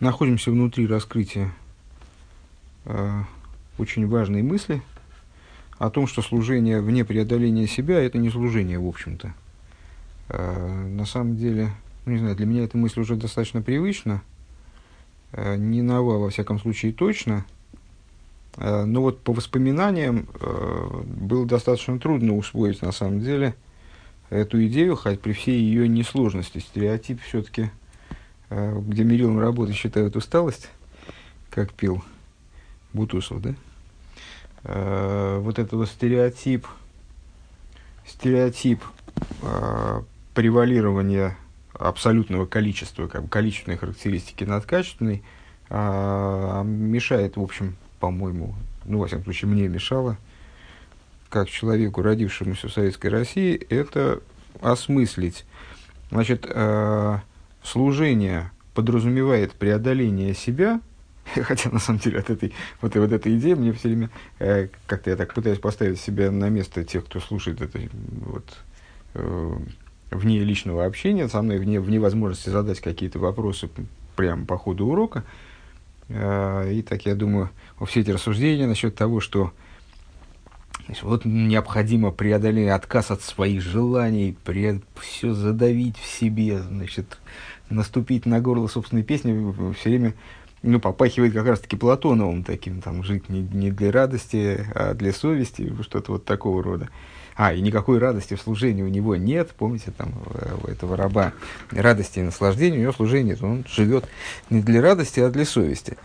находимся внутри раскрытия э, очень важной мысли о том, что служение вне преодоления себя – это не служение, в общем-то. Э, на самом деле, ну, не знаю, для меня эта мысль уже достаточно привычна, э, не нова, во всяком случае, точно, э, но вот по воспоминаниям э, было достаточно трудно усвоить, на самом деле, эту идею, хоть при всей ее несложности. Стереотип все-таки – где мерилом работы считают усталость, как пил Бутусов, да? А, вот этот стереотип, стереотип э, превалирования абсолютного количества, как бы количественной характеристики над качественной, мешает, в общем, по-моему, ну, во всяком случае, мне мешало, как человеку, родившемуся в Советской России, это осмыслить. Значит, служение подразумевает преодоление себя, хотя на самом деле от этой вот, вот этой идеи мне все время э, как-то я так пытаюсь поставить себя на место тех, кто слушает это вот э, вне личного общения со мной, вне, вне возможности задать какие-то вопросы прямо по ходу урока. Э, и так я думаю, все эти рассуждения насчет того, что Значит, вот необходимо преодолеть отказ от своих желаний, пред, все задавить в себе, значит, наступить на горло собственной песни все время ну, попахивает как раз-таки Платоновым таким, там, жить не, не для радости, а для совести, что-то вот такого рода. А, и никакой радости в служении у него нет, помните, там, у этого раба радости и наслаждения, у него служение нет, он живет не для радости, а для совести.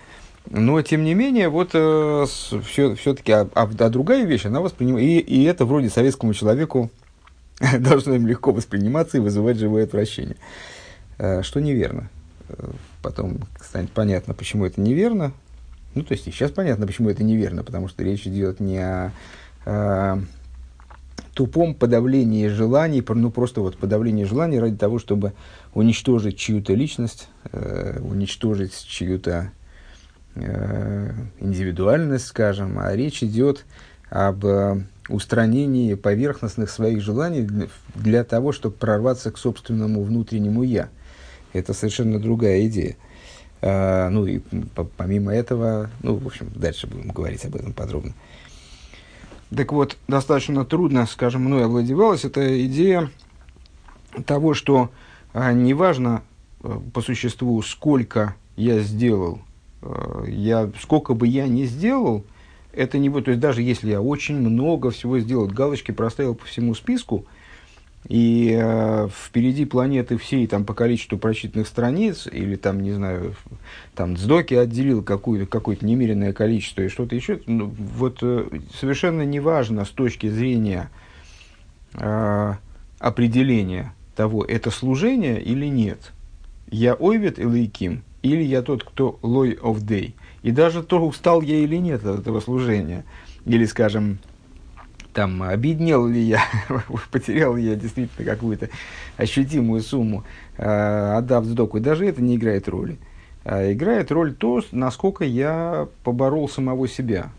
Но, тем не менее, вот э, все, все-таки, а, а, а другая вещь, она воспринимает, и, и это вроде советскому человеку должно им легко восприниматься и вызывать живое отвращение. Э, что неверно. Э, потом станет понятно, почему это неверно. Ну, то есть, и сейчас понятно, почему это неверно, потому что речь идет не о, о тупом подавлении желаний, ну, просто вот подавлении желаний ради того, чтобы уничтожить чью-то личность, э, уничтожить чью-то э, индивидуальность, скажем, а речь идет об э, устранении поверхностных своих желаний для того, чтобы прорваться к собственному внутреннему «я» это совершенно другая идея. А, ну и помимо этого, ну, в общем, дальше будем говорить об этом подробно. Так вот, достаточно трудно, скажем, мной овладевалась эта идея того, что а, неважно а, по существу, сколько я сделал, а, я, сколько бы я ни сделал, это не будет, то есть даже если я очень много всего сделал, галочки проставил по всему списку, и э, впереди планеты всей там, по количеству прочитанных страниц, или там, не знаю, там Цдоки отделил какое-то, какое-то немеренное количество и что-то еще, ну, вот э, совершенно неважно с точки зрения э, определения того, это служение или нет. Я ойвет или иким, или я тот, кто лой of day. И даже то, устал я или нет от этого служения. Или, скажем, там, обеднел ли я, потерял ли я действительно какую-то ощутимую сумму, э, отдав сдоку, даже это не играет роли. А играет роль то, насколько я поборол самого себя.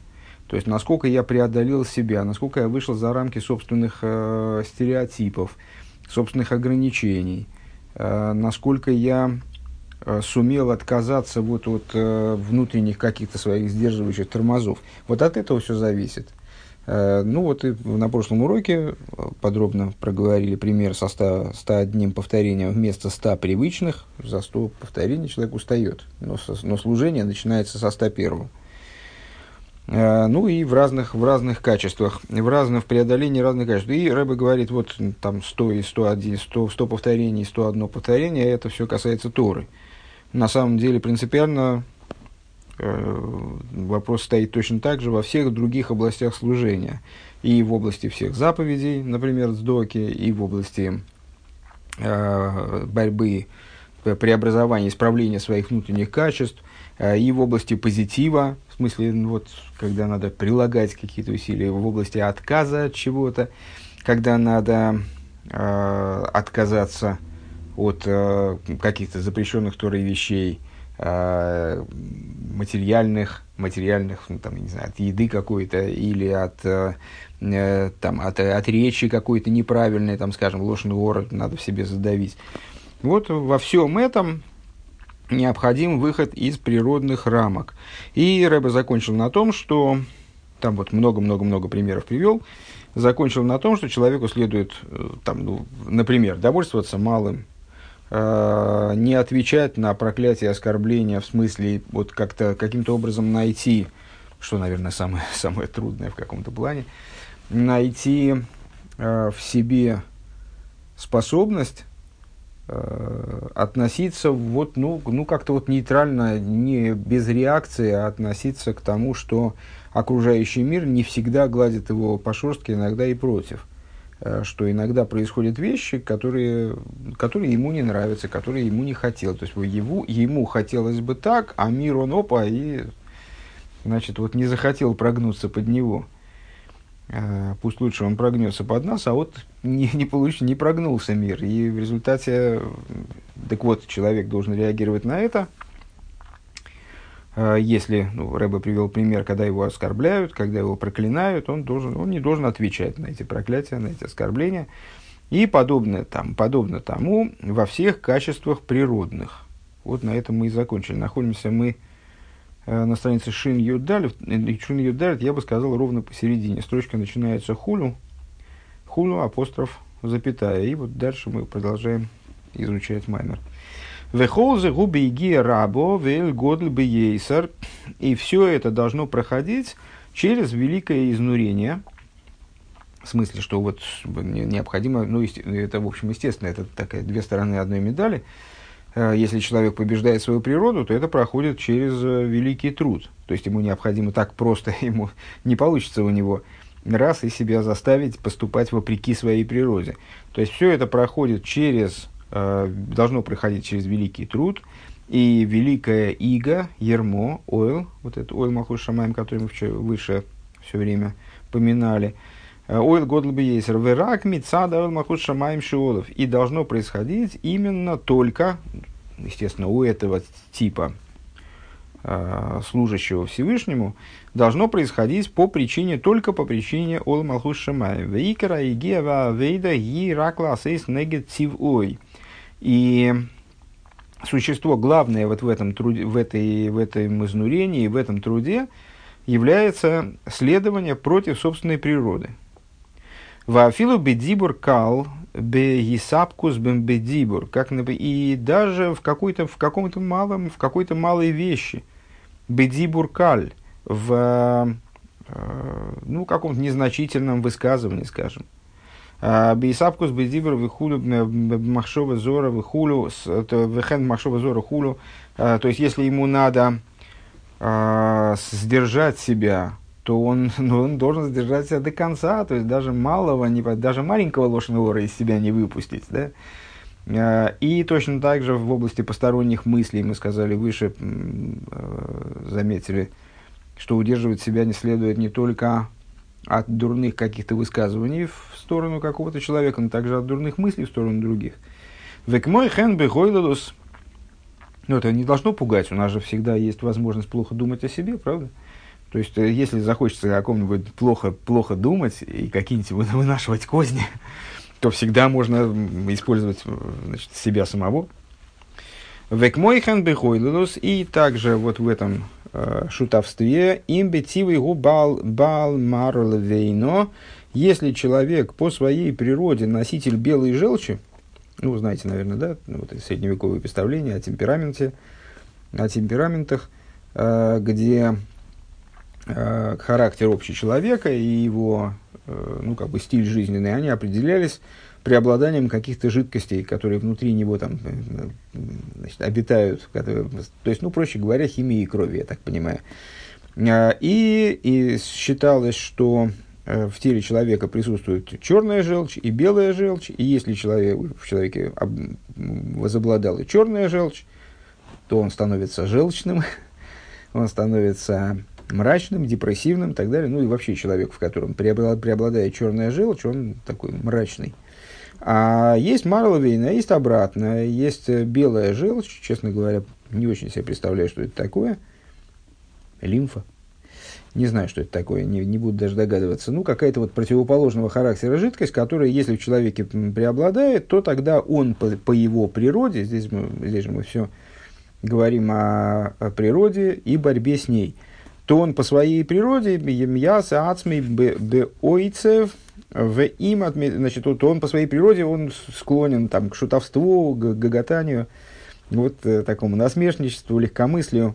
То есть, насколько я преодолел себя, насколько я вышел за рамки собственных э, стереотипов, собственных ограничений, э, насколько я э, сумел отказаться вот от э, внутренних каких-то своих сдерживающих тормозов. Вот от этого все зависит. Э, ну вот и на прошлом уроке э, подробно проговорили пример со 100, 101 повторением вместо 100 привычных. За 100 повторений человек устает, но, но служение начинается со 101. Э, ну и в разных, в разных качествах, в разных преодолении разных качеств. И Рэбе говорит, вот там 100 и 101, 100, 100 повторений, 101 повторение, это все касается Торы. На самом деле принципиально вопрос стоит точно так же во всех других областях служения. И в области всех заповедей, например, сдоки, и в области э, борьбы, преобразования, исправления своих внутренних качеств, э, и в области позитива, в смысле, ну, вот, когда надо прилагать какие-то усилия, в области отказа от чего-то, когда надо э, отказаться от э, каких-то запрещенных Торой вещей, Э, материальных, материальных, ну, там, не знаю, от еды какой-то или от, э, э там, от, от речи какой-то неправильной, там, скажем, ложный ор надо в себе задавить. Вот во всем этом необходим выход из природных рамок. И Рэбе закончил на том, что там вот много-много-много примеров привел, закончил на том, что человеку следует, э, там, ну, например, довольствоваться малым, э, не отвечать на проклятие оскорбления, в смысле вот как-то каким-то образом найти, что, наверное, самое, самое трудное в каком-то плане, найти э, в себе способность э, относиться вот, ну, ну как-то вот нейтрально, не без реакции, а относиться к тому, что окружающий мир не всегда гладит его по шерстке, иногда и против. Э, что иногда происходят вещи, которые, которые ему не нравятся, которые ему не хотелось. То есть его, ему хотелось бы так, а мир он опа, и значит, вот не захотел прогнуться под него. Э, пусть лучше он прогнется под нас, а вот не, не, получ, не прогнулся мир. И в результате, так вот, человек должен реагировать на это. Э, если, ну, Рэбе привел пример, когда его оскорбляют, когда его проклинают, он, должен, он не должен отвечать на эти проклятия, на эти оскорбления. И подобное, там, подобно тому во всех качествах природных. Вот на этом мы и закончили. Находимся мы Э, на странице Шин Юдаль, Шин Юдаль, я бы сказал, ровно посередине. Строчка начинается хулю, хулю, апостроф, запятая. И вот дальше мы продолжаем изучать маймер. Вехолзе губи иги рабо вель годль бейсер. И все это должно проходить через великое изнурение. В смысле, что вот необходимо, ну, это, в общем, естественно, это такая две стороны одной медали – Э, если человек побеждает свою природу, то это проходит через э, великий труд. То есть ему необходимо так просто, ему не получится у него раз и себя заставить поступать вопреки своей природе. То есть все это проходит через, должно проходить через великий труд, и великая иго, ермо, ойл, вот этот ойл Махуш Шамаем, который мы выше все время поминали, Ойл Годлби Ейсер, Верак Мицада Ойл Махут Шамаем Шиолов. И должно происходить именно только, естественно, у этого типа э, служащего Всевышнему, должно происходить по причине, только по причине Ол Малхус Шамаем. Вейкара и Гева Вейда Ги Ракла Асейс Негет Ой. И существо главное вот в этом, труде, в, этой, в этом изнурении, в этом труде является следование против собственной природы. Вафилу бедибур кал беисапкус бедибур, как и даже в какой-то в каком-то малом в какой-то малой вещи бедибур каль в э, ну каком-то незначительном высказывании, скажем. Бейсапкус бедибур выхулю махшова зора выхулю вехен махшова зора хулю. То есть если ему надо а, сдержать себя то он, ну, он должен сдержать себя до конца, то есть даже малого, не, даже маленького лошадного из себя не выпустить. Да? А, и точно так же в области посторонних мыслей, мы сказали выше, э, заметили, что удерживать себя не следует не только от дурных каких-то высказываний в сторону какого-то человека, но также от дурных мыслей в сторону других. Век мой хен бегойладус. Ну, это не должно пугать, у нас же всегда есть возможность плохо думать о себе, правда? То есть, э, если захочется о ком-нибудь плохо, плохо думать и какие-нибудь вынашивать козни, то всегда можно использовать э, значит, себя самого. Векмойхан бехойлус и также вот в этом э, шутовстве имбетивый губал бал марлвейно, если человек по своей природе носитель белой желчи, ну, знаете, наверное, да, ну, вот средневековое представление о темпераменте, о темпераментах, э, где э, характер общий человека и его ну, как бы стиль жизненный, они определялись преобладанием каких-то жидкостей, которые внутри него там, э, значит, обитают, которые, то есть, ну, проще говоря, химии крови, я так понимаю. Э, и, и считалось, что э, в теле человека присутствует черная желчь и белая желчь, и если человек, в человеке об, возобладала черная желчь, то он становится желчным, он становится мрачным, депрессивным и так далее. Ну и вообще человек, в котором преобладает черная желчь, он такой мрачный. А есть марловейна, есть обратно, есть э, белая желчь, честно говоря, не очень себе представляю, что это такое. Лимфа. Не знаю, что это такое, не, не буду даже догадываться. Ну, какая-то вот противоположного характера жидкость, которая, если в человеке преобладает, то тогда он по, по его природе, здесь, мы, здесь же мы все говорим о, о природе и борьбе с ней, то он по своей природе, яса ацмей беойцев, в им, значит, то он по своей природе он склонен там, к шутовству, к гоготанию, вот э, такому насмешничеству, легкомыслию.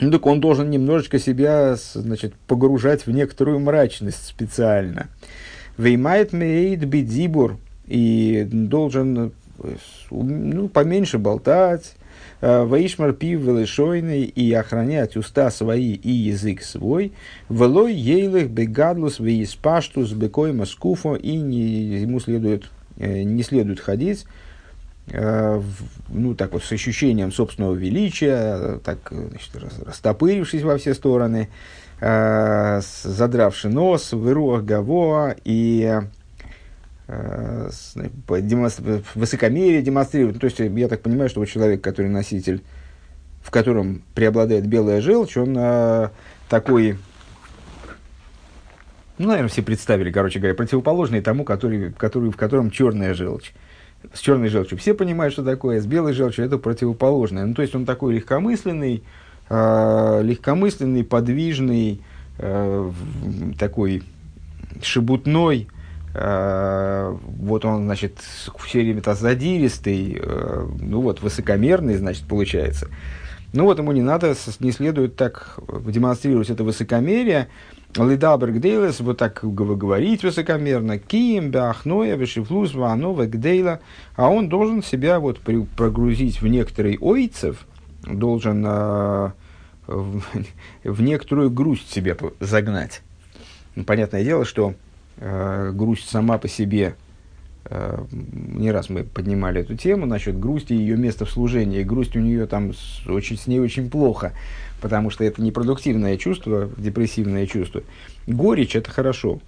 Ну, так он должен немножечко себя, значит, погружать в некоторую мрачность специально. Веймайт мейд бидибур. И должен ну, поменьше болтать, Ваишмар пив велешойный и охранять уста свои и язык свой. Велой ейлых бегадлус веиспаштус бекой маскуфо и не, ему следует, э, не следует ходить Э, ну, так вот, с ощущением собственного величия, так, значит, растопырившись во все стороны, э, задравши нос, выруах гавоа и демонстр... высокомерие демонстрирует. Ну, то есть, я так понимаю, что вот человек, который носитель, в котором преобладает белая желчь, он э, такой, ну, наверное, все представили, короче говоря, противоположный тому, который, который, в котором черная желчь с черной желчью все понимают, что такое, с белой желчью это противоположное. Ну, то есть он такой легкомысленный, э, легкомысленный, подвижный, э, такой шебутной, э, вот он, значит, все время-то задиристый, э, ну вот, высокомерный, значит, получается. Ну вот ему не надо, не следует так демонстрировать это высокомерие, Лидабер гдейлес, вот так говорить высокомерно, кием, бахноя, вешифлус, ванова, гдейла, а он должен себя вот прогрузить в некоторый ойцев, должен э, в, в некоторую грусть себе загнать. Ну, понятное дело, что э, грусть сама по себе, э, не раз мы поднимали эту тему насчет грусти и ее места в служении. Грусть у нее там с, очень, с ней очень плохо потому что это непродуктивное чувство, депрессивное чувство. Горечь – это хорошо,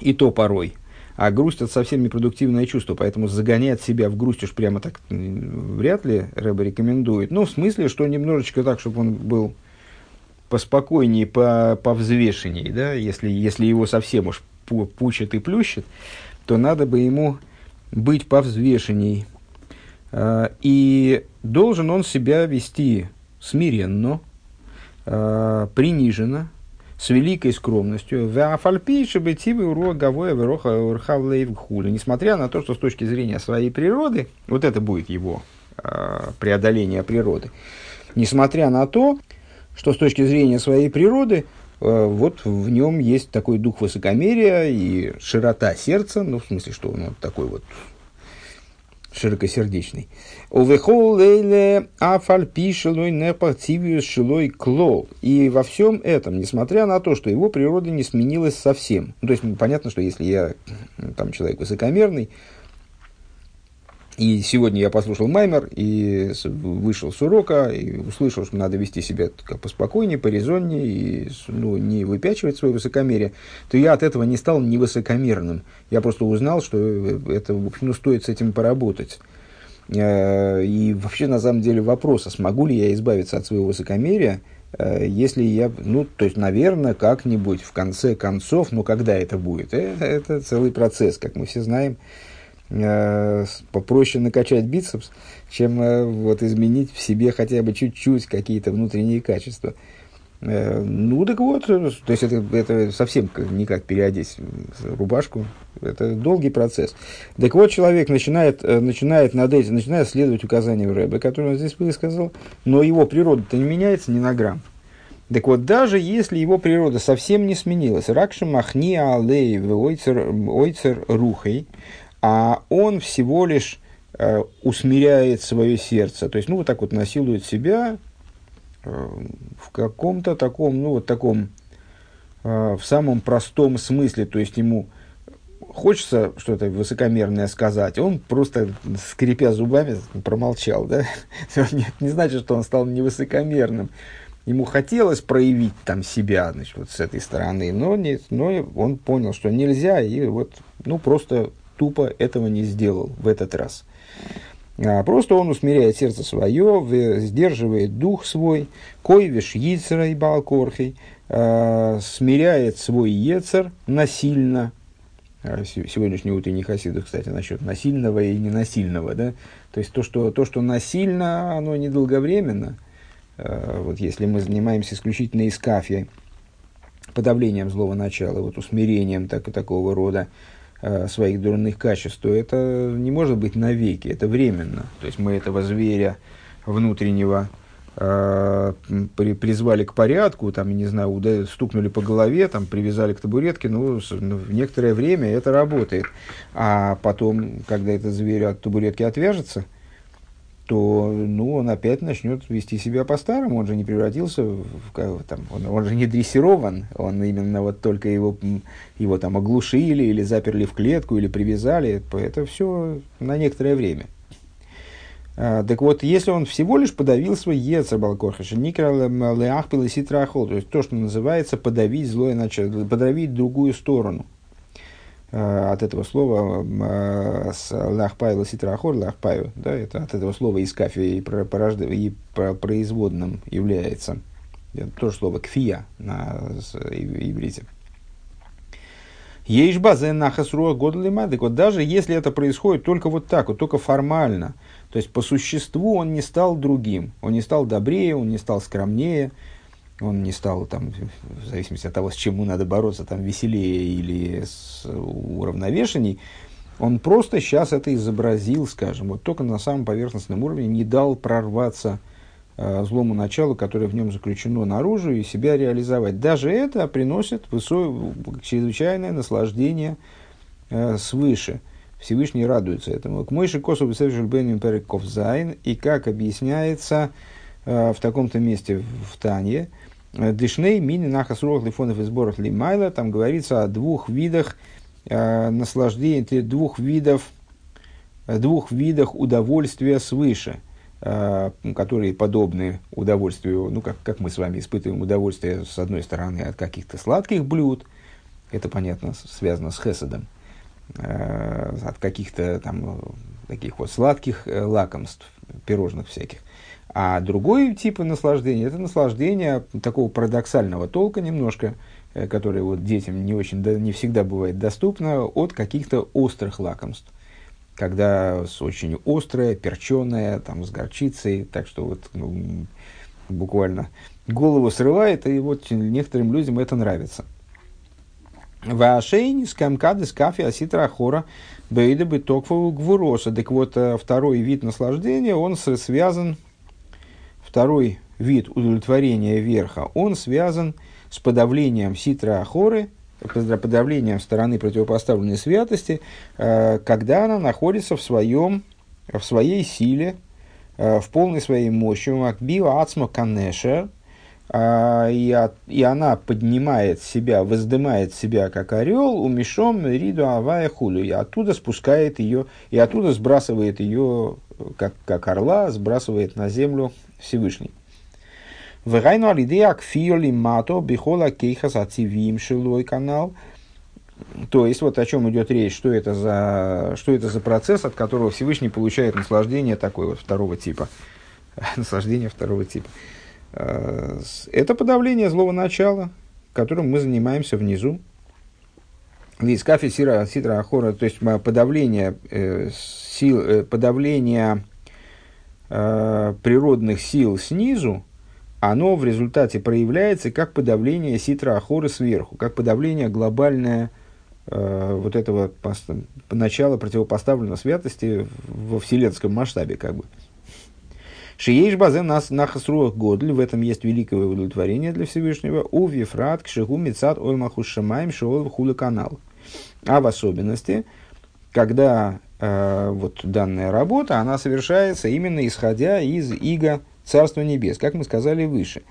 и то порой. А грусть – это совсем непродуктивное чувство, поэтому загонять себя в грусть уж прямо так вряд ли Рэба рекомендует. Ну, в смысле, что немножечко так, чтобы он был поспокойнее, по, повзвешенней, да, если, если его совсем уж пучит и плющит, то надо бы ему быть повзвешенней. А, и должен он себя вести смиренно, э, принижена, с великой скромностью, несмотря на то, что с точки зрения своей природы, вот это будет его э, преодоление природы, несмотря на то, что с точки зрения своей природы, вот в нем есть такой дух высокомерия и широта сердца, ну, в смысле, что он вот такой вот широкосердечный. Клол. И во всем этом, несмотря на то, что его природа не сменилась совсем. Ну, то есть, понятно, что если я там человек высокомерный, и сегодня я послушал Маймер и вышел с урока и услышал, что надо вести себя как поспокойнее, порезоннее и ну, не выпячивать свое высокомерие, то я от этого не стал невысокомерным. Я просто узнал, что это, в общем, ну, стоит с этим поработать. Э, и вообще, на самом деле, вопрос, а смогу ли я избавиться от своего высокомерия, э, если я, ну, то есть, наверное, как-нибудь в конце концов, но когда это будет, это, это целый процесс, как мы все знаем, э, попроще накачать бицепс, чем э, вот изменить в себе хотя бы чуть-чуть какие-то внутренние качества. Э, ну, так вот, то есть это, это совсем не как переодеть рубашку, это долгий процесс. Так вот, человек начинает, э, начинает над этим, начинает следовать указаниям Рэбе, который он здесь высказал, но его природа-то не меняется ни на грамм. Так вот, даже если его природа совсем не сменилась, ракши махни алей ойцер рухой, а он всего лишь э, усмиряет свое сердце. То есть, ну, вот так вот насилует себя э, в каком-то таком, ну, вот таком, э, в самом простом смысле. То есть, ему хочется что-то высокомерное сказать, он просто, скрипя зубами, промолчал, да? Нет, не значит, что он стал невысокомерным. Ему хотелось проявить там себя, значит, вот с этой стороны, но, нет, но он понял, что нельзя, и вот, ну, просто тупо этого не сделал в этот раз. А, просто он усмиряет сердце свое, сдерживает дух свой, койвиш яйцера и балкорхей, а, смиряет свой ецер насильно, а, сегодняшний утренний хасидов, кстати, насчет насильного и ненасильного, да, то есть то, что, то, что насильно, оно недолговременно, вот если мы занимаемся исключительно искафией, подавлением злого начала, вот усмирением так, такого рода своих дурных качеств, то это не может быть навеки, это временно. То есть мы этого зверя внутреннего э, при, призвали к порядку, там, не знаю, уда- стукнули по голове, там, привязали к табуретке, ну, ну, в некоторое время это работает. А потом, когда этот зверь от табуретки отвяжется, то ну, он опять начнет вести себя по-старому. Он же не превратился в... Там, он, он же не дрессирован. Он именно вот только его, его там оглушили или заперли в клетку или привязали. Это все на некоторое время. А, так вот, если он всего лишь подавил свой ецер балкорхаша, никра леахпил и ситрахол, то есть то, что называется подавить злое начало, подавить другую сторону – Э, от этого слова э, с лахпаю ласитрахор, лахпаю, да, это от этого слова из кафе и, порожд... и производным является. Это тоже слово кфия на иврите. Ейш базе нахасруа годлима. Так вот, даже если это происходит только вот так, вот только формально, то есть по существу он не стал другим, он не стал добрее, он не стал скромнее, он не стал, там, в зависимости от того, с чем ему надо бороться, там, веселее или с уравновешенней, он просто сейчас это изобразил, скажем, вот только на самом поверхностном уровне не дал прорваться э, злому началу, которое в нем заключено наружу, и себя реализовать. Даже это приносит высокое, чрезвычайное наслаждение э, свыше. Всевышний радуется этому. К Мойши Косу Переков Зайн, и как объясняется э, в таком-то месте в Тане, Дышней, мини, нахас, рох, лифонов и сборов лимайла. Там говорится о двух видах э, наслаждения, двух видов, двух видах удовольствия свыше, э, которые подобны удовольствию, ну, как, как мы с вами испытываем удовольствие, с одной стороны, от каких-то сладких блюд, это, понятно, связано с хесадом, э, от каких-то там таких вот сладких э, лакомств, пирожных всяких. А другой тип наслаждения – это наслаждение такого парадоксального толка немножко, э, которое вот детям не, очень, не всегда бывает доступно, от каких-то острых лакомств. Когда очень острое, перченое, там, с горчицей, так что вот ну, буквально голову срывает, и вот некоторым людям это нравится. Вашейни с камкады с кафе аситра хора бейда бы токфову гвуроса. Так вот, э, второй вид наслаждения, он связан второй вид удовлетворения верха, он связан с подавлением ситра ахоры, подавлением стороны противопоставленной святости, э, когда она находится в, своем, в своей силе, э, в полной своей мощи, макбио ацма канеша, э, и, и она поднимает себя, воздымает себя как орел, умешом риду авая хулю, и оттуда спускает ее, и оттуда сбрасывает ее, как, как орла, сбрасывает на землю Всевышний. Вегайну алидея кфиоли мато бихола кейхас ацивим шилой канал. То есть, вот о чем идет речь, что это, за, что это за процесс, от которого Всевышний получает наслаждение такой вот второго типа. наслаждение второго типа. Э, это подавление злого начала, которым мы занимаемся внизу. Лискафи сира ситра ахора, то есть подавление э, сил, э, подавление э, природных сил снизу, оно в результате проявляется как подавление ситра ахоры сверху, как подавление глобальное э, вот этого начала противопоставленной святости во вселенском масштабе, как бы. Шиеш базе нас нахасруах годль, в этом есть великое удовлетворение для Всевышнего. У вифрат кшигу мецат оймаху шамаем шоол хула канал. А в особенности, когда вот данная работа, она совершается именно исходя из иго Царства Небес, как мы сказали выше.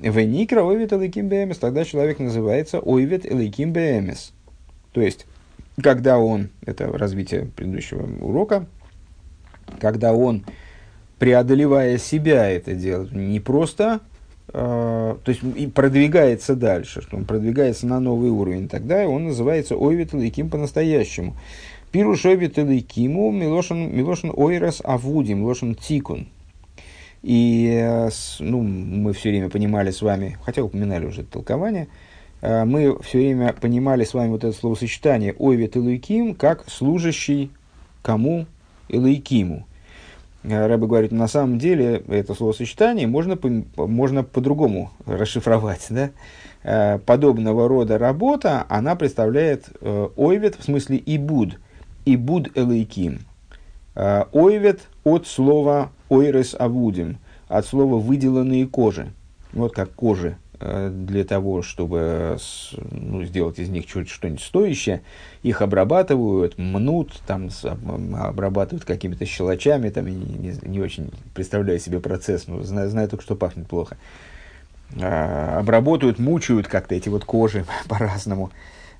Веникра ойвет элейким бемес, тогда человек называется ойвет элейким бемес. То есть, когда он, это развитие предыдущего урока, когда он, преодолевая себя это делает, не просто Uh, то есть и продвигается дальше, что он продвигается на новый уровень, тогда он называется Ойвет Лейким по-настоящему. Пирушовит Элейкиму Милошин, Милошин Ойрас Авуди, Милошин Тикун. И ну, мы все время понимали с вами, хотя упоминали уже это толкование, э, мы все время понимали с вами вот это словосочетание «ойвет Илуиким» как служащий кому Илуикиму. Э, Рэбе говорит, на самом деле это словосочетание можно, можно по-другому расшифровать. Да? Э, подобного рода работа, она представляет э, ойвет, в смысле ибуд, ибуд элейким. Ойвет от слова ойрес авудим, от слова выделанные кожи. Вот как кожи Э, для того, чтобы ну, сделать из них что-нибудь стоящее, их обрабатывают, мнут, там, обрабатывают какими-то щелочами, там, не, не, очень представляю себе процесс, но знаю, знаю только, что пахнет плохо. А, обработают, мучают как-то эти вот кожи по-разному,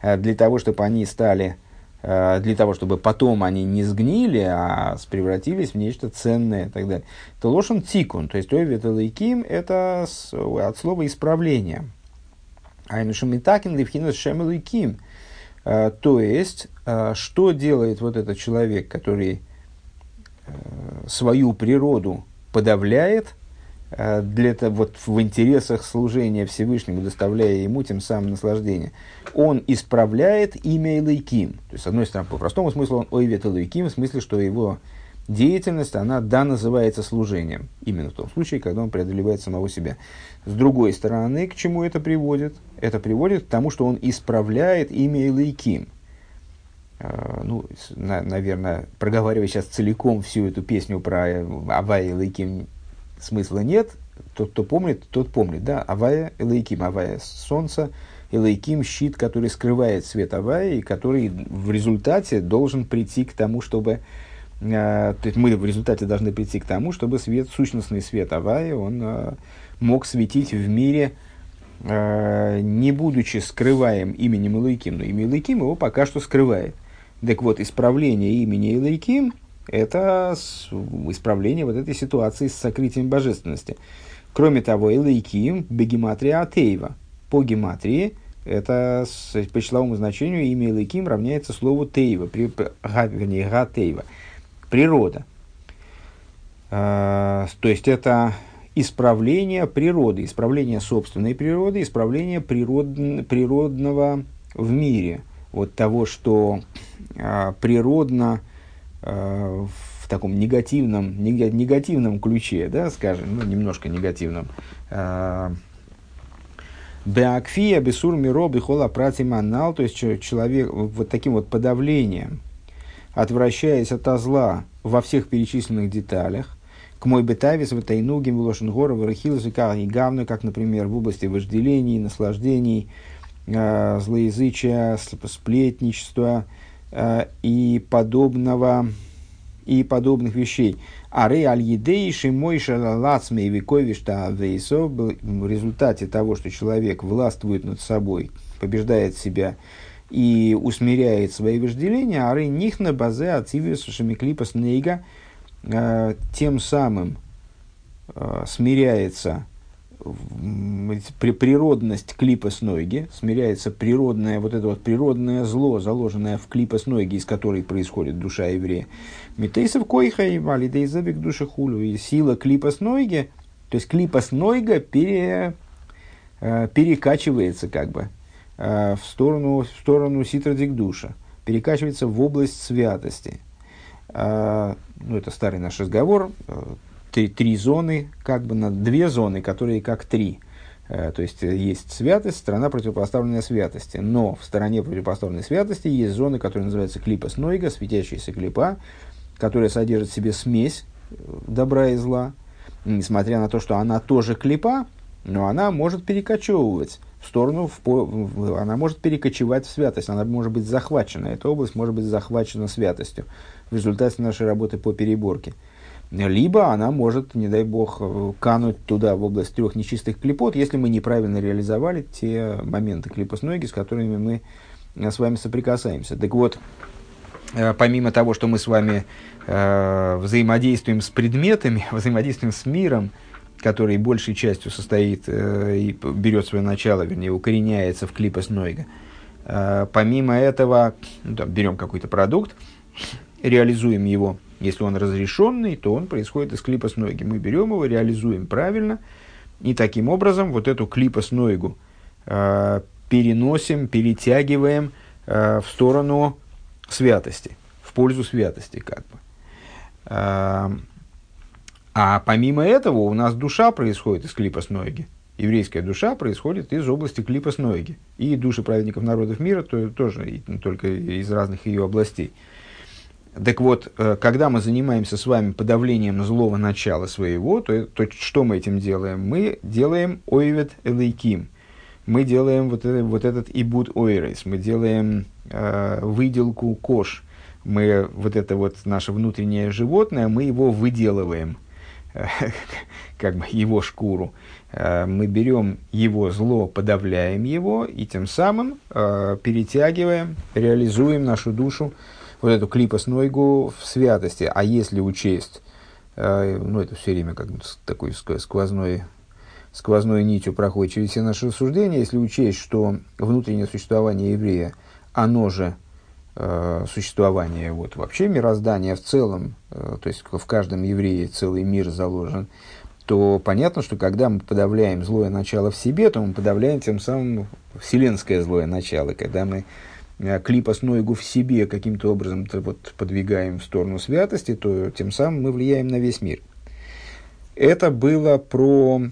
э, для того, чтобы они стали для того, чтобы потом они не сгнили, а превратились в нечто ценное и так далее. То лошен тикун, то есть ойвет лейким, это от слова исправление. Айнушамитакин левхинус шем лейким. Э, то есть, э, что делает вот этот человек, который свою природу подавляет, Э, для того, вот в интересах служения Всевышнему, доставляя ему тем самым наслаждение, он исправляет имя Элайким. То есть, с одной стороны, по простому смыслу, он ойвет Элайким, в смысле, что его деятельность, она, да, называется служением. Именно в том случае, когда он преодолевает самого себя. С другой стороны, к чему это приводит? Это приводит к тому, что он исправляет имя Элайким. Uh, ну, на, наверное, проговаривая сейчас целиком всю эту песню про Авай Элайким смысла нет. Тот, кто помнит, тот помнит. Да? Авая Элейким, Авая солнце, Элейким щит, который скрывает свет Авая и который в результате должен прийти к тому, чтобы э, то есть мы в результате должны прийти к тому, чтобы свет, сущностный свет Авая, он э, мог светить в мире, э, не будучи скрываем именем Элейким, но имя Элейким его пока что скрывает. Так вот, исправление имени Элейким – это исправление вот этой ситуации с сокрытием божественности. Кроме того, Элейким, бегематрия Атеева. По гематрии, это по числовому значению имя Элейким равняется слову Тейва, при, вернее, Га Тейва, природа. А, то есть это исправление природы, исправление собственной природы, исправление природ, природного в мире. Вот того, что а, природно Э, в таком негативном, негативном ключе, да, скажем, ну, немножко негативном. Э, Беакфия, бесур миро, бихола пратиманал, то есть человек вот таким вот подавлением, отвращаясь от зла во всех перечисленных деталях, к мой бетавис, в тайнугим, в лошенгора, в и гавны, как, например, в области вожделений, наслаждений, э, злоязычия, сплетничества, Э, и подобного и подобных вещей. А ре аль едейши мой шалалацме и вековишта вейсо в результате того, что человек властвует над собой, побеждает себя и усмиряет свои вожделения, а ре нихна базе ацивиус шамиклипас нейга, э, тем самым э, смиряется природность клипа с ноги, смиряется природное, вот это вот природное зло, заложенное в клипа с ноги, из которой происходит душа еврея. Митейсов койха и валидейзабик душа хулю. И сила клипа с ноги, то есть клипа с нойга пере, э, перекачивается как бы э, в сторону, в сторону ситрадик душа, перекачивается в область святости. Э, ну, это старый наш разговор, три, три зоны, как бы на две зоны, которые как три. Э, то есть э, есть святость, сторона противопоставленная святости. Но в стороне противопоставленной святости есть зоны, которые называются клипа снойга, светящаяся клипа, которая содержит в себе смесь э, добра и зла. Несмотря на то, что она тоже клипа, но она может перекочевывать в сторону, в, она может перекочевать в святость, она может быть захвачена, эта область может быть захвачена святостью в результате нашей работы по переборке либо она может, не дай бог, э, кануть туда, в область трех нечистых клепот, если мы неправильно реализовали те моменты клипосноги, с которыми мы э, с вами соприкасаемся. Так вот, э, помимо того, что мы с вами взаимодействуем с предметами, взаимодействуем с миром, который большей частью состоит и берет свое начало, вернее, укореняется в клипос Нойга. Помимо этого, ну, там, берем какой-то продукт, реализуем его – если он разрешенный, то он происходит из клипа с ноги. Мы берем его, реализуем правильно, и таким образом вот эту клипа с нойгу э, переносим, перетягиваем э, в сторону святости, в пользу святости как бы. Э, а помимо этого у нас душа происходит из клипа ноги. Еврейская душа происходит из области клипа ноги. И души праведников народов мира то, тоже и, только из разных ее областей. Так вот, э, когда мы занимаемся с вами подавлением злого начала своего, то, то что мы этим делаем? Мы делаем ойвет элейким. Мы делаем вот, это, вот этот ибут ойрес. Мы делаем э, выделку кош. Мы вот это вот наше внутреннее животное, мы его выделываем, как бы его шкуру. Э, мы берем его зло, подавляем его и тем самым э, перетягиваем, реализуем нашу душу вот эту клипоснойгу в святости. А если учесть, э, ну это все время как такой сквозной, сквозной нитью проходит через все наши рассуждения, если учесть, что внутреннее существование еврея, оно же э, существование вот, вообще мироздания в целом, э, то есть в каждом еврее целый мир заложен, то понятно, что когда мы подавляем злое начало в себе, то мы подавляем тем самым вселенское злое начало. Когда мы Э, клипос Нойгу в себе каким-то образом вот, подвигаем в сторону святости, то тем самым мы влияем на весь мир. Это было про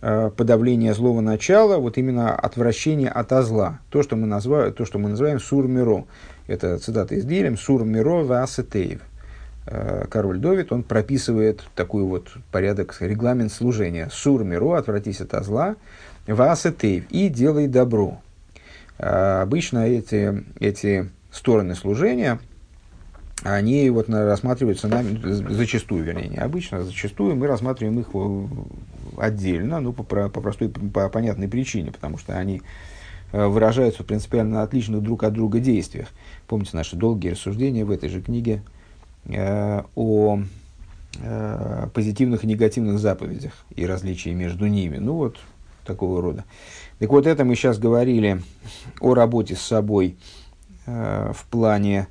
э, подавление злого начала, вот именно отвращение от зла. То, что мы, называем, то, что мы называем сур-миро. Это цитата из Дилем «Сур-миро васетеев». Э, король Довид, он прописывает такой вот порядок, регламент служения. «Сур-миро» – «Отвратись от зла», «васетеев» и «Делай добро». А, обычно эти, эти стороны служения, они вот рассматриваются нами, зачастую, вернее, не обычно, зачастую мы рассматриваем их отдельно, ну, по, по простой, по понятной причине, потому что они э, выражаются в принципиально отличных друг от друга действиях. Помните наши долгие рассуждения в этой же книге э, о э, позитивных и негативных заповедях и различии между ними. Ну вот, такого рода. Так вот, это мы сейчас говорили о работе с собой э, в плане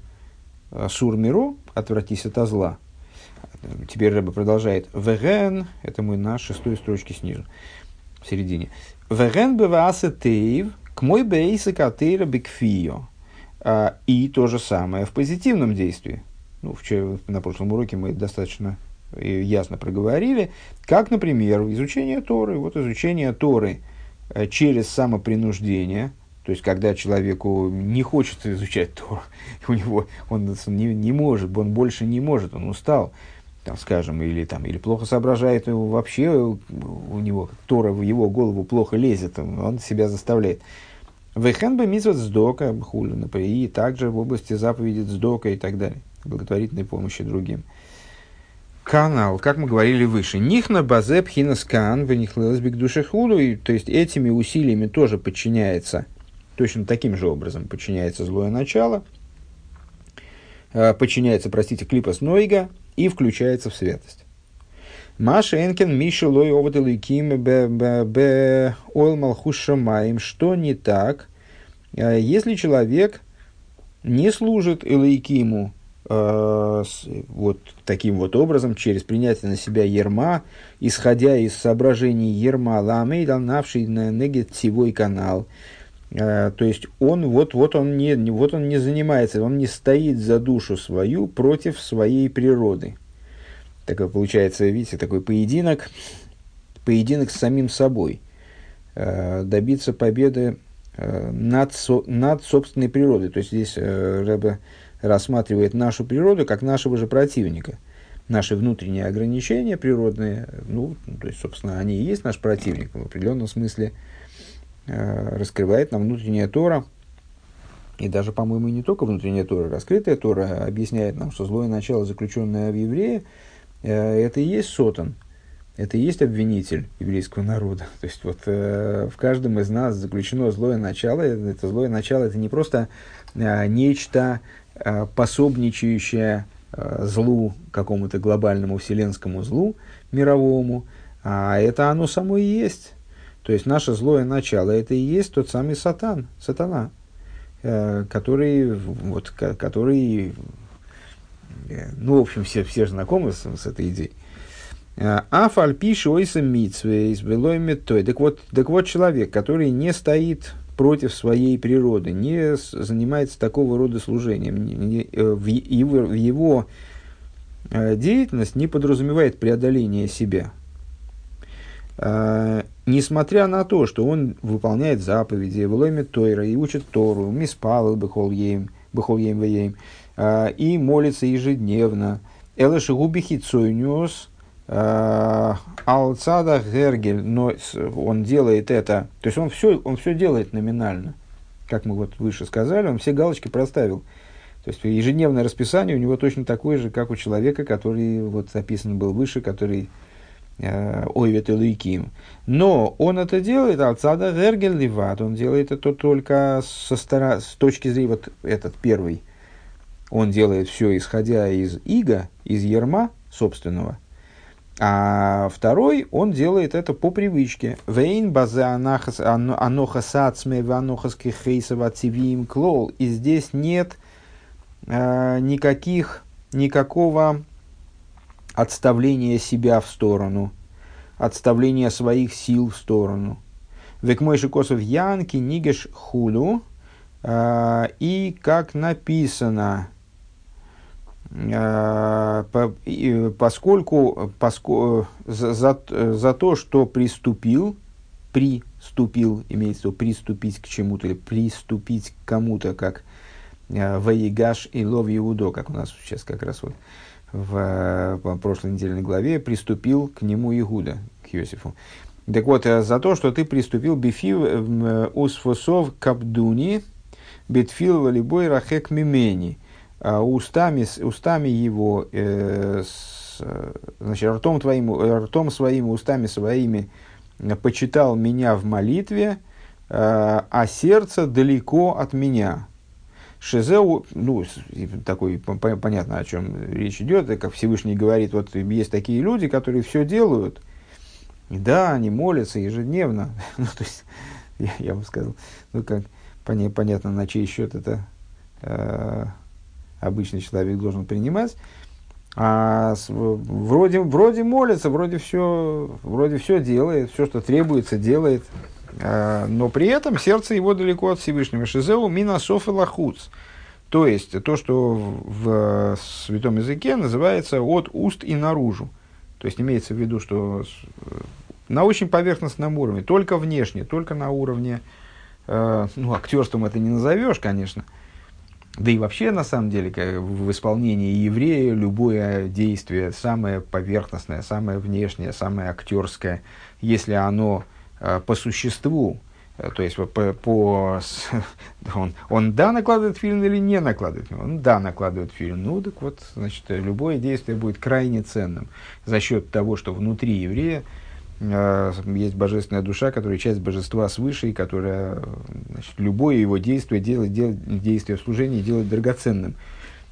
э, сурмиру, отвратись от зла. Теперь Рэба продолжает. Веген, это мы на шестой строчке снизу, в середине. Веген бевасе тейв, к мой бейсы катейра бекфио. А, и то же самое в позитивном действии. Ну, вчера, на прошлом уроке мы достаточно э, ясно проговорили, как, например, изучение Торы. Вот изучение Торы – через самопринуждение, то есть когда человеку не хочется изучать Тору, у него он не, не может, он больше не может, он устал, там, скажем, или, там, или плохо соображает, вообще у него Тора в его голову плохо лезет, он себя заставляет. Вехен бы мизват сдока, и также в области заповеди сдока и так далее, благотворительной помощи другим канал, как мы говорили выше. Нихна базеп хинаскан венихлелас душе худу. То есть этими усилиями тоже подчиняется, точно таким же образом подчиняется злое начало, э, подчиняется, простите, клипас нойга и включается в святость. Маша Энкен Миша Лой Овод Эликим Б Ойл Малхуша Маем. Что не так, э, если человек не служит Элейкиму Э, вот таким вот образом, через принятие на себя ерма, исходя из соображений ерма, ламей навший на негативой канал. Э, то есть он вот, вот, он не, вот он не занимается, он не стоит за душу свою против своей природы. Такой получается, видите, такой поединок, поединок с самим собой. Э, добиться победы над, над собственной природой. То есть здесь Рэбе рассматривает нашу природу как нашего же противника. Наши внутренние ограничения природные, ну, то есть, собственно, они и есть наш противник, в определенном смысле э, раскрывает нам внутренняя Тора, и даже, по-моему, не только внутренняя Тора, раскрытая Тора объясняет нам, что злое начало, заключенное в еврее, э, это и есть сотан, это и есть обвинитель еврейского народа. То есть вот э, в каждом из нас заключено злое начало. Это злое начало это не просто э, нечто Э, пособничающее э, злу, какому-то глобальному вселенскому злу мировому, а это оно само и есть. То есть наше злое начало, это и есть тот самый сатан, сатана, э, который, вот, который ну, в общем, все, все знакомы с, с этой идеей. Афальпиши ойса митсвейс, белой метой. Так вот, так вот, человек, который не стоит против своей природы, не занимается такого рода служением. Его, в его деятельность не подразумевает преодоление себя. Несмотря на то, что он выполняет заповеди, вломит Тойра и учит Тору, миспал бехол ем, бехол ем веем, и молится ежедневно, элэши губихи цойнюс, Алцада Гергель, но он делает это, то есть он все, он все делает номинально, как мы вот выше сказали, он все галочки проставил. То есть ежедневное расписание у него точно такое же, как у человека, который вот описан был выше, который э, Ойвет Элуиким. Но он это делает, Алцада Гергель Ливат, он делает это только со стороны, с точки зрения, вот этот первый, он делает все исходя из иго, из ерма собственного, а второй, он делает это по привычке. Вейн базе аноха сацме ванохас кихейсова цивиим клол. И здесь нет э, никаких, никакого отставления себя в сторону, отставления своих сил в сторону. Век мой шикосов янки нигеш хулю. Э, и как написано, поскольку, поскольку за, за, за то, что приступил, приступил, имеется в виду приступить к чему-то или приступить к кому-то, как э, Ваигаш и Лов Иудо, как у нас сейчас как раз вот в, в прошлой недельной главе, приступил к нему Игуда, к Иосифу. Так вот, э, за то, что ты приступил бифив усфосов кабдуни, бетфил валибой рахек мимени – устами, устами его, э, с, значит, ртом, твоим, ртом своими, устами своими почитал меня в молитве, э, а сердце далеко от меня. Шизеу, ну, такой, понятно, о чем речь идет, как Всевышний говорит, вот есть такие люди, которые все делают, да, они молятся ежедневно, ну, то есть, я, я бы сказал, ну, как, понятно, на чей счет это э, обычный человек должен принимать. А вроде, вроде молится, вроде все, вроде все делает, все, что требуется, делает. А, но при этом сердце его далеко от Всевышнего. Шизеу минасоф и лахуц. То есть, то, что в, в святом языке называется от уст и наружу. То есть, имеется в виду, что на очень поверхностном уровне, только внешне, только на уровне, э, ну, актерством это не назовешь, конечно, э, да и вообще, на самом деле, в исполнении еврея любое действие, самое поверхностное, самое внешнее, самое актерское, если оно э, по существу, э, то есть по, по, он, он да накладывает фильм или не накладывает? Он да накладывает фильм. Ну, так вот, значит, любое действие будет крайне ценным за счет того, что внутри еврея есть божественная душа, которая часть божества свыше, и которая значит, любое его действие, делает, делает, действие в служении делает драгоценным.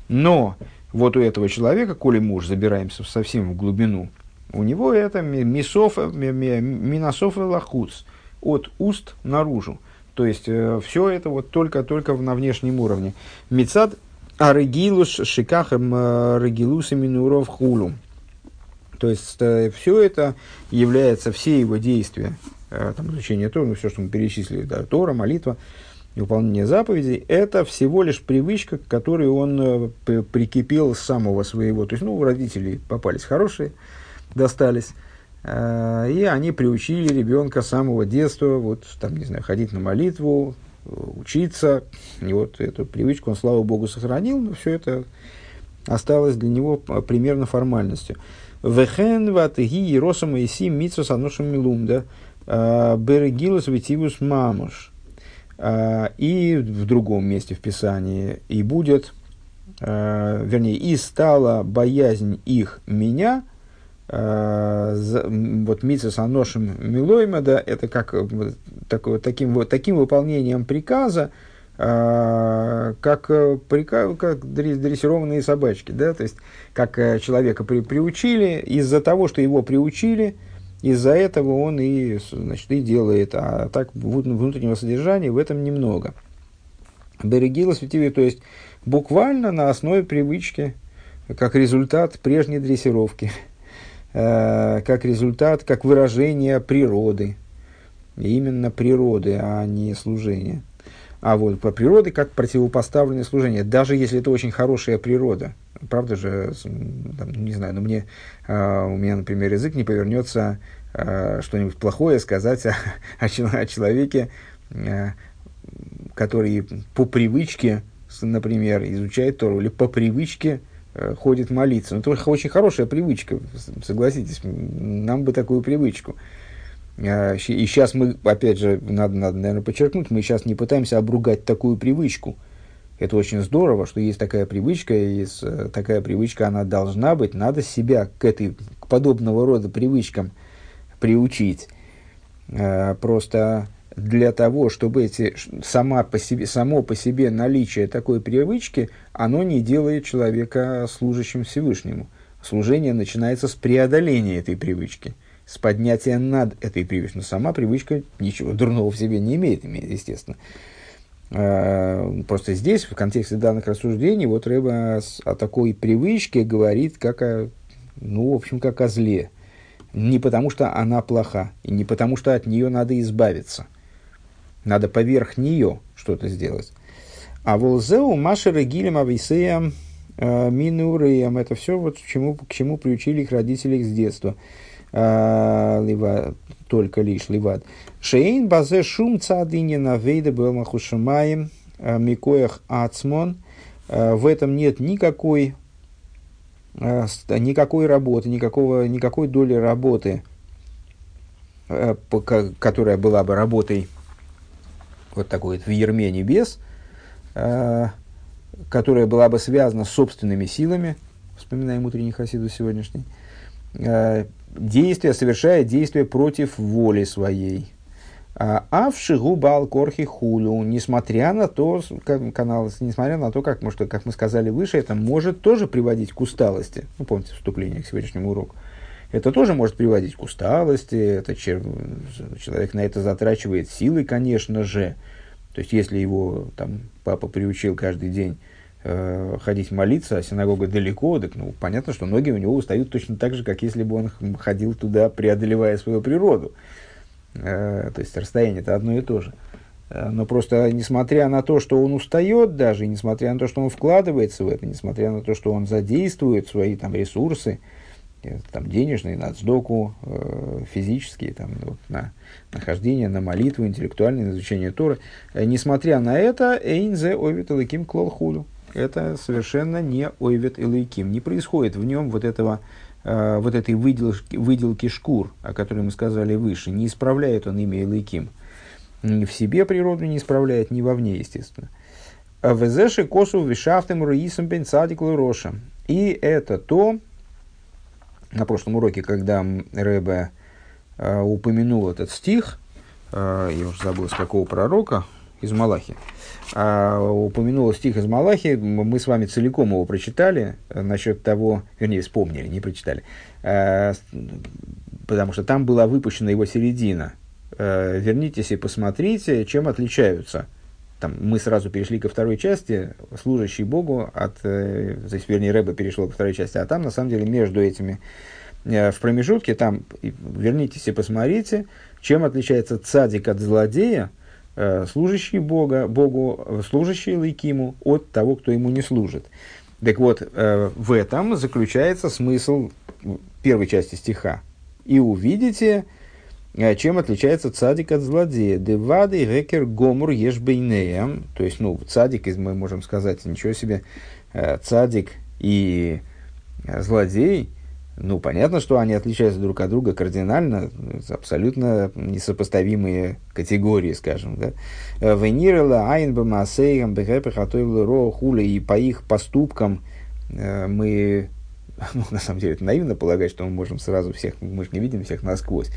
Но вот у этого человека, коли мы уж забираемся совсем в глубину, у него это мисоф, минософ и лахуц, от уст наружу. То есть, э, все это вот только-только на внешнем уровне. Мецад арегилус шикахем э, регилус и минуров хулум. То есть э, все это является, все его действия, э, там, изучение Тора, ну, все, что мы перечислили, да, Тора, молитва, выполнение заповедей, это всего лишь привычка, к которой он э, прикипел с самого своего. То есть, ну, у родителей попались хорошие, достались, и они приучили ребенка с самого детства, вот, там, не знаю, ходить на молитву, учиться. И вот эту привычку он, слава богу, сохранил, но все это осталось для него примерно формальностью. Вехен ватыги Ероса Моиси Митсус Анушам Милумда а, Берегилус Витивус Мамуш. А, и в другом месте в Писании. И будет, а, вернее, и стала боязнь их меня, вот Митсус Аношим Милоймада, это как, такое, таким, таким выполнением приказа, а, как, э, как дрессированные собачки, да, то есть как э, человека при, приучили, из-за того, что его приучили, из-за этого он и, значит, и делает, а так внутреннего содержания в этом немного. Берегила светиве, то есть буквально на основе привычки, как результат прежней дрессировки, э, как результат, как выражение природы, именно природы, а не служения. А вот по природе как противопоставленное служение, даже если это очень хорошая природа. Правда же, там, не знаю, но мне, э, у меня, например, язык не повернется э, что-нибудь плохое сказать о, о, о человеке, э, который по привычке, например, изучает Тору, или по привычке э, ходит молиться. Ну, это очень хорошая привычка, согласитесь, нам бы такую привычку. И сейчас мы, опять же, надо, надо, наверное, подчеркнуть, мы сейчас не пытаемся обругать такую привычку. Это очень здорово, что есть такая привычка, и э, такая привычка, она должна быть, надо себя к этой, к подобного рода привычкам приучить. А, просто для того, чтобы эти, сама по себе, само по себе наличие такой привычки, оно не делает человека служащим Всевышнему. Служение начинается с преодоления этой привычки – с поднятия над этой привычкой. Но сама привычка ничего дурного в себе не имеет, естественно. А, просто здесь, в контексте данных рассуждений, вот Рэба о такой привычке говорит, как о, ну, в общем, как о зле. Не потому, что она плоха, и не потому, что от нее надо избавиться. Надо поверх нее что-то сделать. А волзеу машера гилем ависея а, минуреем. Это все, вот к чему, к чему приучили их родители с детства. А, лива, только лишь ливад. Шейн базе шум цадыни на вейда белмахушамаем а, микоях ацмон. А, в этом нет никакой, никакой работы, никакого, никакой доли работы, которая была бы работой вот такой вот в ерме небес, которая была бы связана с собственными силами, вспоминаем утренний хасиду сегодняшний, действие, совершает действие против воли своей. А в шигу бал корхи хулю, несмотря на то, как, канал, несмотря на то, как, может, как мы сказали выше, это может тоже приводить к усталости. Ну, помните вступление к сегодняшнему уроку. Это тоже может приводить к усталости, это чер... человек на это затрачивает силы, конечно же. То есть, если его там, папа приучил каждый день э, ходить молиться, а синагога далеко, так ну, понятно, что ноги у него устают точно так же, как если бы он ходил туда, преодолевая свою природу. Э, то есть расстояние это одно и то же. Э, но просто, несмотря на то, что он устает даже, несмотря на то, что он вкладывается в это, несмотря на то, что он задействует свои там, ресурсы, э, там, денежные, на сдоку, э, физические, там, вот, на нахождение, на молитву, интеллектуальное, на изучение Торы. Несмотря на это, Эйнзе овит элаким клол худу это совершенно не ойвет элейким. Не происходит в нем вот, этого, э, вот этой выделки, выделки шкур, о которой мы сказали выше. Не исправляет он имя элейким. Ни в себе природу не исправляет, ни вовне, естественно. Везеши косу вишафтем руисом пенсадик роша. И это то, на прошлом уроке, когда Рэбе э, упомянул этот стих, э, я уже забыл, с какого пророка, из Малахи, а, упомянула стих из Малахи, мы с вами целиком его прочитали, э, насчет того, вернее, вспомнили, не прочитали, а, потому что там была выпущена его середина. А, вернитесь и посмотрите, чем отличаются. Там мы сразу перешли ко второй части, служащий Богу, от, э, то есть, вернее, Рэба перешел ко второй части, а там, на самом деле, между этими, в промежутке, там, вернитесь и посмотрите, чем отличается цадик от злодея, Э, служащий Бога, Богу, служащий Лейкиму от того, кто ему не служит. Так вот, э, в этом заключается смысл первой части стиха. «И увидите, э, чем отличается цадик от злодея. Девады рекер гомур ешбейнеям». То есть, ну, цадик, мы можем сказать, ничего себе, цадик и злодей – ну, понятно, что они отличаются друг от друга кардинально, абсолютно несопоставимые категории, скажем. Да? Венирела, Айнба, Масейгам, Ро, Хули, и по их поступкам э, мы, ну, на самом деле, это наивно полагать, что мы можем сразу всех, мы же не видим всех насквозь,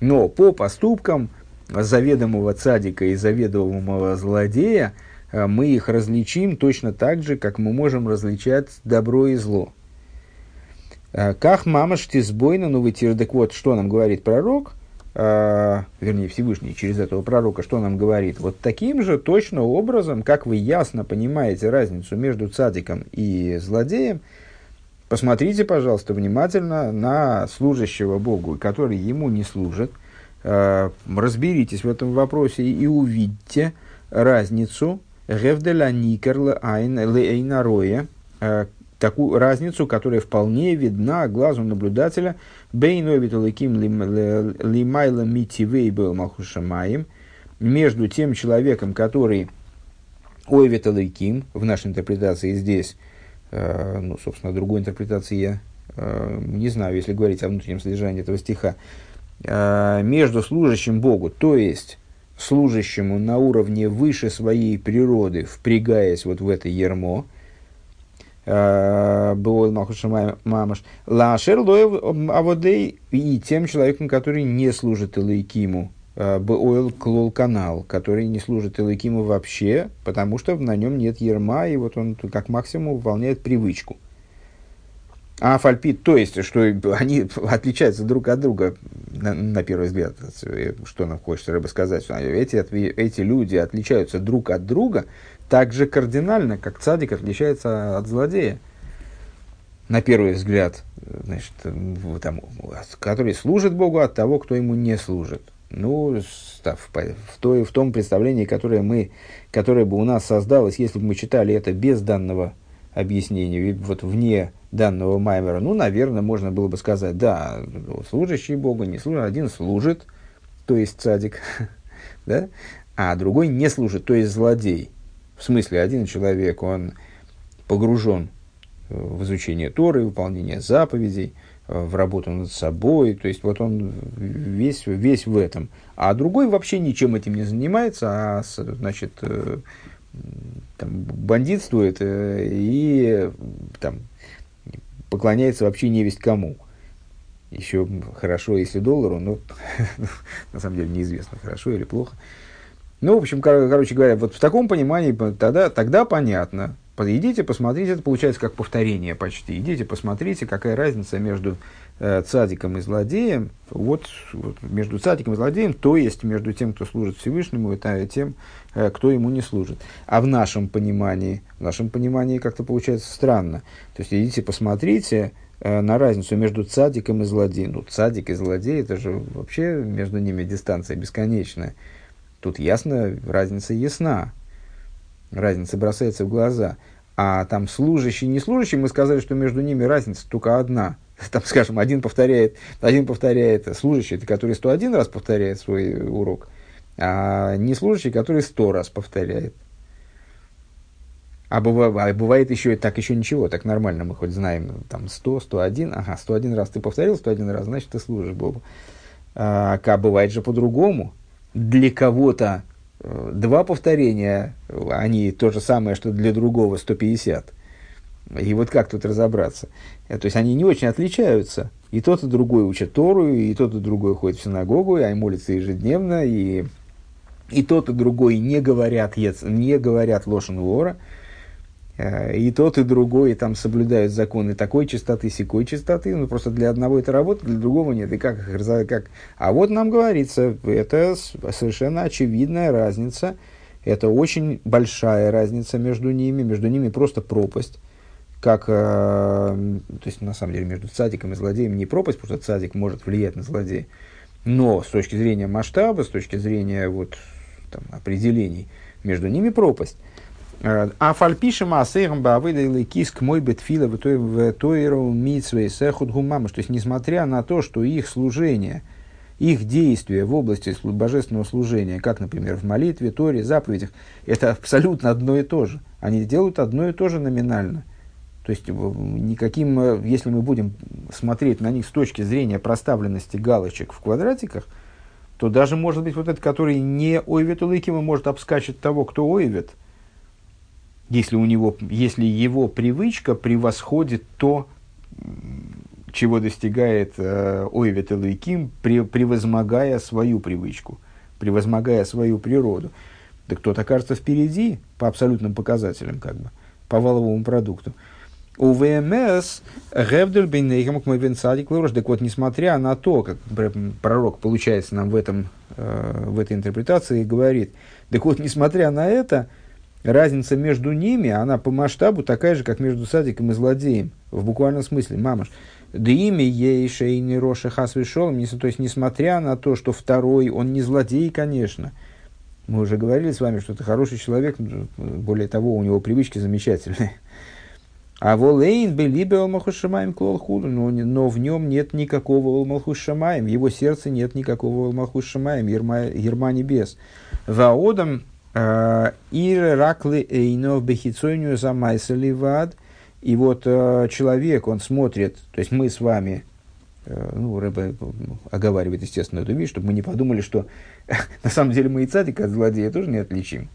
но по поступкам заведомого цадика и заведомого злодея э, мы их различим точно так же, как мы можем различать добро и зло. Э, как мама штизбойна, ну вытир, так вот, что нам говорит пророк, э, вернее Всевышний через этого пророка, что нам говорит? Вот таким же точно образом, как вы ясно понимаете разницу между цадиком и злодеем, посмотрите, пожалуйста, внимательно на служащего Богу, который ему не служит, разберитесь в этом вопросе и увидите разницу Гевделя Никерла Айн Лейнароя, такую разницу, которая вполне видна глазу наблюдателя. Бейновиталыким Лимайла Митивей был Малхушамаем между тем человеком, который Ойвиталыким, в нашей интерпретации здесь, э, ну, собственно, другой интерпретации я э, не знаю, если говорить о внутреннем содержании этого стиха, э, между служащим Богу, то есть служащему на уровне выше своей природы, впрягаясь вот в это ермо, был Махуша Мамаш, Лашер Аводей и тем человеком, который не служит Илайкиму, Бойл Клол канал, который не служит Илайкиму вообще, потому что на нем нет ерма, и вот он как максимум выполняет привычку. А фальпит, то есть, что они отличаются друг от друга, на, на первый взгляд, что нам хочется рыба сказать, что эти, эти люди отличаются друг от друга так же кардинально, как цадик отличается от злодея. На первый взгляд, значит, там, который служит Богу от того, кто ему не служит. Ну, в, той, в том представлении, которое, мы, которое бы у нас создалось, если бы мы читали это без данного объяснения, вот вне данного Маймера, ну, наверное, можно было бы сказать, да, служащий Богу не служит, один служит, то есть цадик, да, а другой не служит, то есть злодей. В смысле, один человек, он погружен в изучение Торы, выполнение заповедей, в работу над собой, то есть вот он весь, весь в этом. А другой вообще ничем этим не занимается, а значит, э, там, бандитствует э, и там, поклоняется вообще не весть кому. Еще хорошо, если доллару, но на самом деле неизвестно, хорошо или плохо. Ну, в общем, кор- короче говоря, вот в таком понимании тогда, тогда понятно. Идите, посмотрите, это получается как повторение почти. Идите, посмотрите, какая разница между э, цадиком и злодеем. Вот, вот между цадиком и злодеем, то есть между тем, кто служит Всевышнему, и тем, э, кто ему не служит. А в нашем понимании, в нашем понимании как-то получается странно. То есть идите, посмотрите, э, на разницу между цадиком и злодеем. Ну, цадик и злодей, это же вообще между ними дистанция бесконечная. Тут ясно, разница ясна. Разница бросается в глаза. А там служащий, не служащий, мы сказали, что между ними разница только одна. Там, скажем, один повторяет, один повторяет служащий, который 101 раз повторяет свой урок, а не служащий, который 100 раз повторяет. А бывает, а бывает еще так еще ничего, так нормально, мы хоть знаем, там 100, 101, ага, 101 раз ты повторил, 101 раз, значит, ты служишь Богу. А, а бывает же по-другому для кого-то э, два повторения, они то же самое, что для другого 150. И вот как тут разобраться? Э, то есть они не очень отличаются. И тот, и другой учат Тору, и тот, и другой ходит в синагогу, и молится ежедневно, и, и тот, и другой не говорят, не говорят лошен вора. И тот, и другой там соблюдают законы такой чистоты, секой чистоты. Ну, просто для одного это работает, для другого нет. И как, как... А вот нам говорится, это совершенно очевидная разница. Это очень большая разница между ними. Между ними просто пропасть. Как, э, то есть, на самом деле, между цадиком и злодеем не пропасть, потому что цадик может влиять на злодея. Но с точки зрения масштаба, с точки зрения вот, там, определений, между ними пропасть. А фальпишем асейрам бавыда или киск мой бетфила в тойру митсвей сехуд гумамаш. То есть, несмотря на то, что их служение, их действия в области божественного служения, как, например, в молитве, торе, заповедях, это абсолютно одно и то же. Они делают одно и то же номинально. То есть, никаким, э, если мы будем смотреть на них с точки зрения проставленности галочек в квадратиках, то даже, может быть, вот этот, который не ойвет улыкима, может обскачет того, кто ойвет – если, у него, если его привычка превосходит то, чего достигает э, Ойвет Элайким, превозмогая свою привычку, превозмогая свою природу. Да кто-то окажется впереди по абсолютным показателям, как бы, по валовому продукту. У ВМС Гевдель Бейнейхам Кмайвенцадик Лурош. Так вот, несмотря на то, как пророк, получается, нам в, этом, э, в этой интерпретации говорит, так вот, несмотря на это, разница между ними, она по масштабу такая же, как между садиком и злодеем, в буквальном смысле, мамаш. Да имя ей шейни Роша Хасвишолом, то есть, несмотря на то, что второй, он не злодей, конечно. Мы уже говорили с вами, что это хороший человек, более того, у него привычки замечательные. А волейн либо алмахушамаем клолхуду, но, но в нем нет никакого алмахушамаем, в его сердце нет никакого алмахушамаем, ерма, ерма небес. Ваодам ир раклы эйно бехицойню замайсаливад. И вот э, человек, он смотрит, то есть мы с вами, э, ну, Рэбе оговаривает, естественно, эту вещь, чтобы мы не подумали, что на самом деле мы и цадика от злодея тоже не отличим.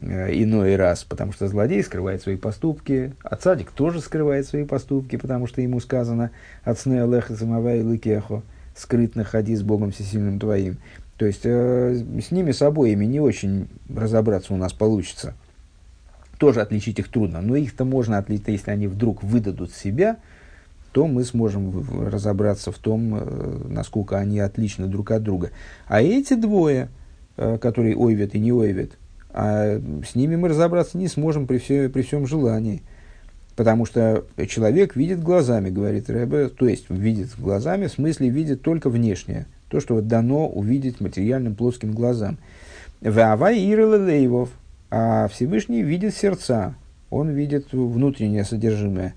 Э, иной раз, потому что злодей скрывает свои поступки, а цадик тоже скрывает свои поступки, потому что ему сказано «От сны Алеха самавай лыкехо» скрытно ходи с Богом всесильным твоим. То есть э, с ними с обоими не очень разобраться у нас получится. Тоже отличить их трудно, но их-то можно отличить, если они вдруг выдадут себя, то мы сможем разобраться в том, э, насколько они отличны друг от друга. А эти двое, э, которые ойвет и не ойвет, а с ними мы разобраться не сможем при, все, при всем желании. Потому что человек видит глазами, говорит Рэбе, то есть видит глазами, в смысле видит только внешнее, то, что вот дано увидеть материальным плоским глазам. Ваавай Лейвов, а Всевышний видит сердца, он видит внутреннее содержимое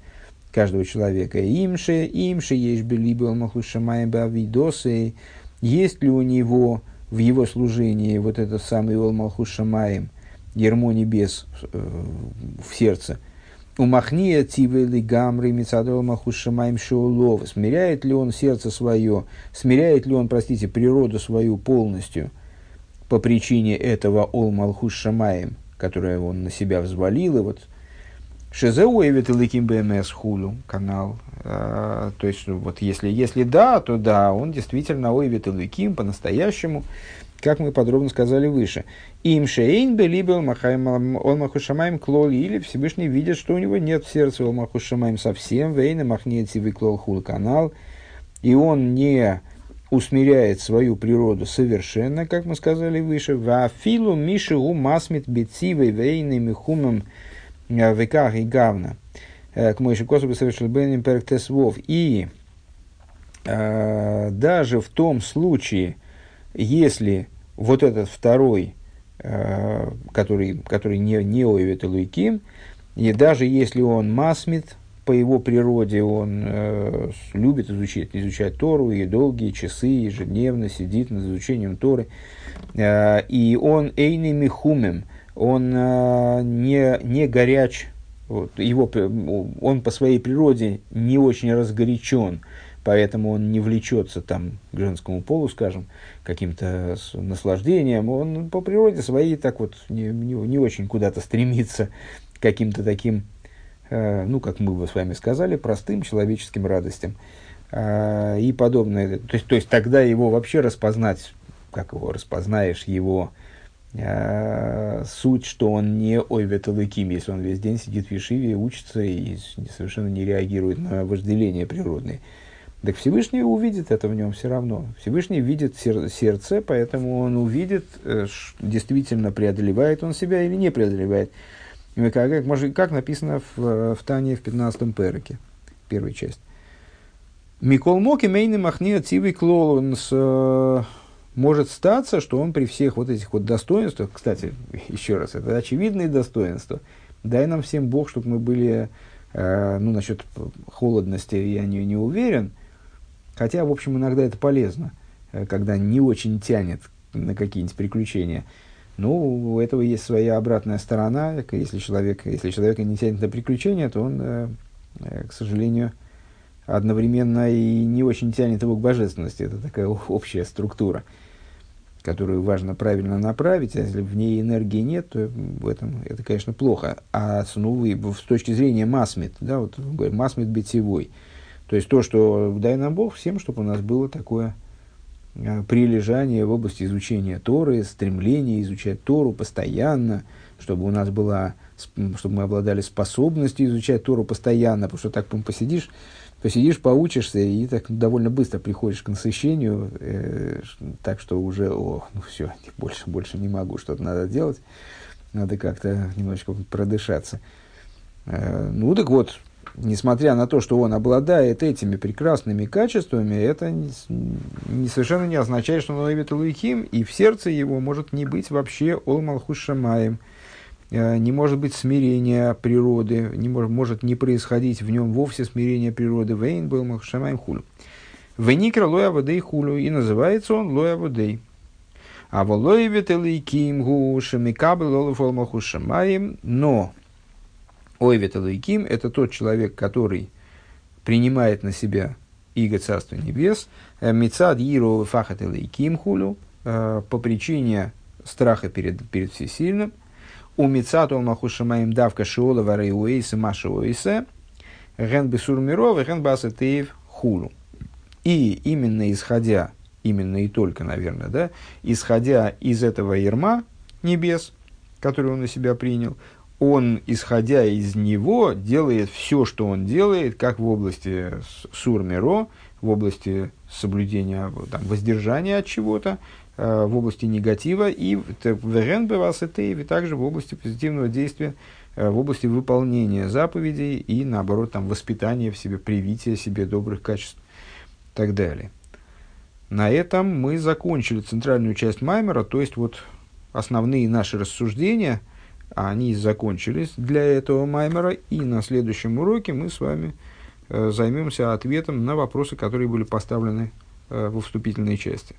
каждого человека. Имше, имше, есть либо махушамай бавидосы, есть ли у него в его служении вот этот самый Ил Малхус Шамаем, ермо небес э, в сердце. У Махния Тивели Гамры Мицадол Малхус Шамаем Шоулов. Смиряет ли он сердце свое, смиряет ли он, простите, природу свою полностью по причине этого Ол Малхус Шамаем, которое он на себя взвалил, и вот Шезеу Эвит Ликим БМС Хулу, канал. А, то есть, вот если, если да, то да, он действительно Ойвит Ликим по-настоящему, как мы подробно сказали выше. Им шейн белибел он махушамаем клол, или Всевышний видит, что у него нет в сердце он махушамаем совсем, вейна махнет себе клол хул канал, и он не усмиряет свою природу совершенно, как мы сказали выше, вафилу миши масмит бецивой вейны михумом Э, веках и гавна, э, к Мойши Косу совершил Бенем Перктесвов. И э, даже в том случае, если вот этот второй, э, который, который не, не Ойвет Луиким, и даже если он масмит, по его природе он э, любит изучать, изучать Тору и долгие часы ежедневно сидит над изучением Торы, э, и он эйный михумем – он э, не, не горяч, вот, его, он по своей природе не очень разгорячен, поэтому он не влечется там к женскому полу, скажем, каким-то наслаждением. Он по природе своей так вот не, не, не очень куда-то стремится каким-то таким, э, ну, как мы бы с вами сказали, простым человеческим радостям э, и подобное. То есть, то есть тогда его вообще распознать, как его распознаешь, его Э, суть, что он не ойвет алыким, если он весь день сидит в Ешиве, учится и совершенно не реагирует на вожделение природное. Так Всевышний увидит это в нем все равно. Всевышний видит сер- сердце, поэтому он увидит, э, действительно преодолевает он себя или не преодолевает. Как, как, написано в, в Тане в 15-м переке, первая часть. Микол Моки Мейны Махни Цивый Клол, с э, может статься, что он при всех вот этих вот достоинствах, кстати, еще раз, это очевидные достоинства, дай нам всем Бог, чтобы мы были, э, ну, насчет холодности я не, не уверен, хотя, в общем, иногда это полезно, э, когда не очень тянет на какие-нибудь приключения. Ну, у этого есть своя обратная сторона, если человек, если человека не тянет на приключения, то он, э, э, к сожалению, одновременно и не очень тянет его к божественности. Это такая общая структура которую важно правильно направить, а если в ней энергии нет, то в этом это, конечно, плохо. А ну, с точки зрения масмит, да, вот говорим, масмит битевой, то есть то, что дай нам Бог всем, чтобы у нас было такое а, прилежание в области изучения Торы, стремление изучать Тору постоянно, чтобы у нас была, чтобы мы обладали способностью изучать Тору постоянно, потому что так посидишь, посидишь, поучишься, и так довольно быстро приходишь к насыщению, э, так что уже, о, ну все, больше, больше не могу, что-то надо делать. Надо как-то немножечко продышаться. Э, ну так вот, несмотря на то, что он обладает этими прекрасными качествами, это не, совершенно не означает, что он ловит Луихим, и в сердце его может не быть вообще Олмалхус Шамаем, э, не может быть смирения природы, не может, может не происходить в нем вовсе смирение природы. Вейн был Махшамаем хулю. Веникра лоя водей хулю, и называется он лоя водей. А волоевит элейким гу шамикабел олов олмаху шамаем, но ойвет элейким – это тот человек, который принимает на себя иго Царства Небес, э, мецад иру фахат элейким хулю, э, по причине страха перед, перед Всесильным, у мецад олмаху шамаем давка шиола варей уэйса маша уэйса, ген бесур миров, ген басатеев хулу. И именно исходя, именно и только, наверное, да, исходя из этого ерма небес, который он на себя принял, он, исходя из него, делает все, что он делает, как в области сурмиро, в области соблюдения, там, воздержания от чего-то, э, в области негатива, и в и также в области позитивного действия, э, в области выполнения заповедей и, наоборот, там, воспитания в себе, привития себе добрых качеств так далее. На этом мы закончили центральную часть Маймера, то есть вот основные наши рассуждения, они закончились для этого Маймера, и на следующем уроке мы с вами э, займемся ответом на вопросы, которые были поставлены э, во вступительной части.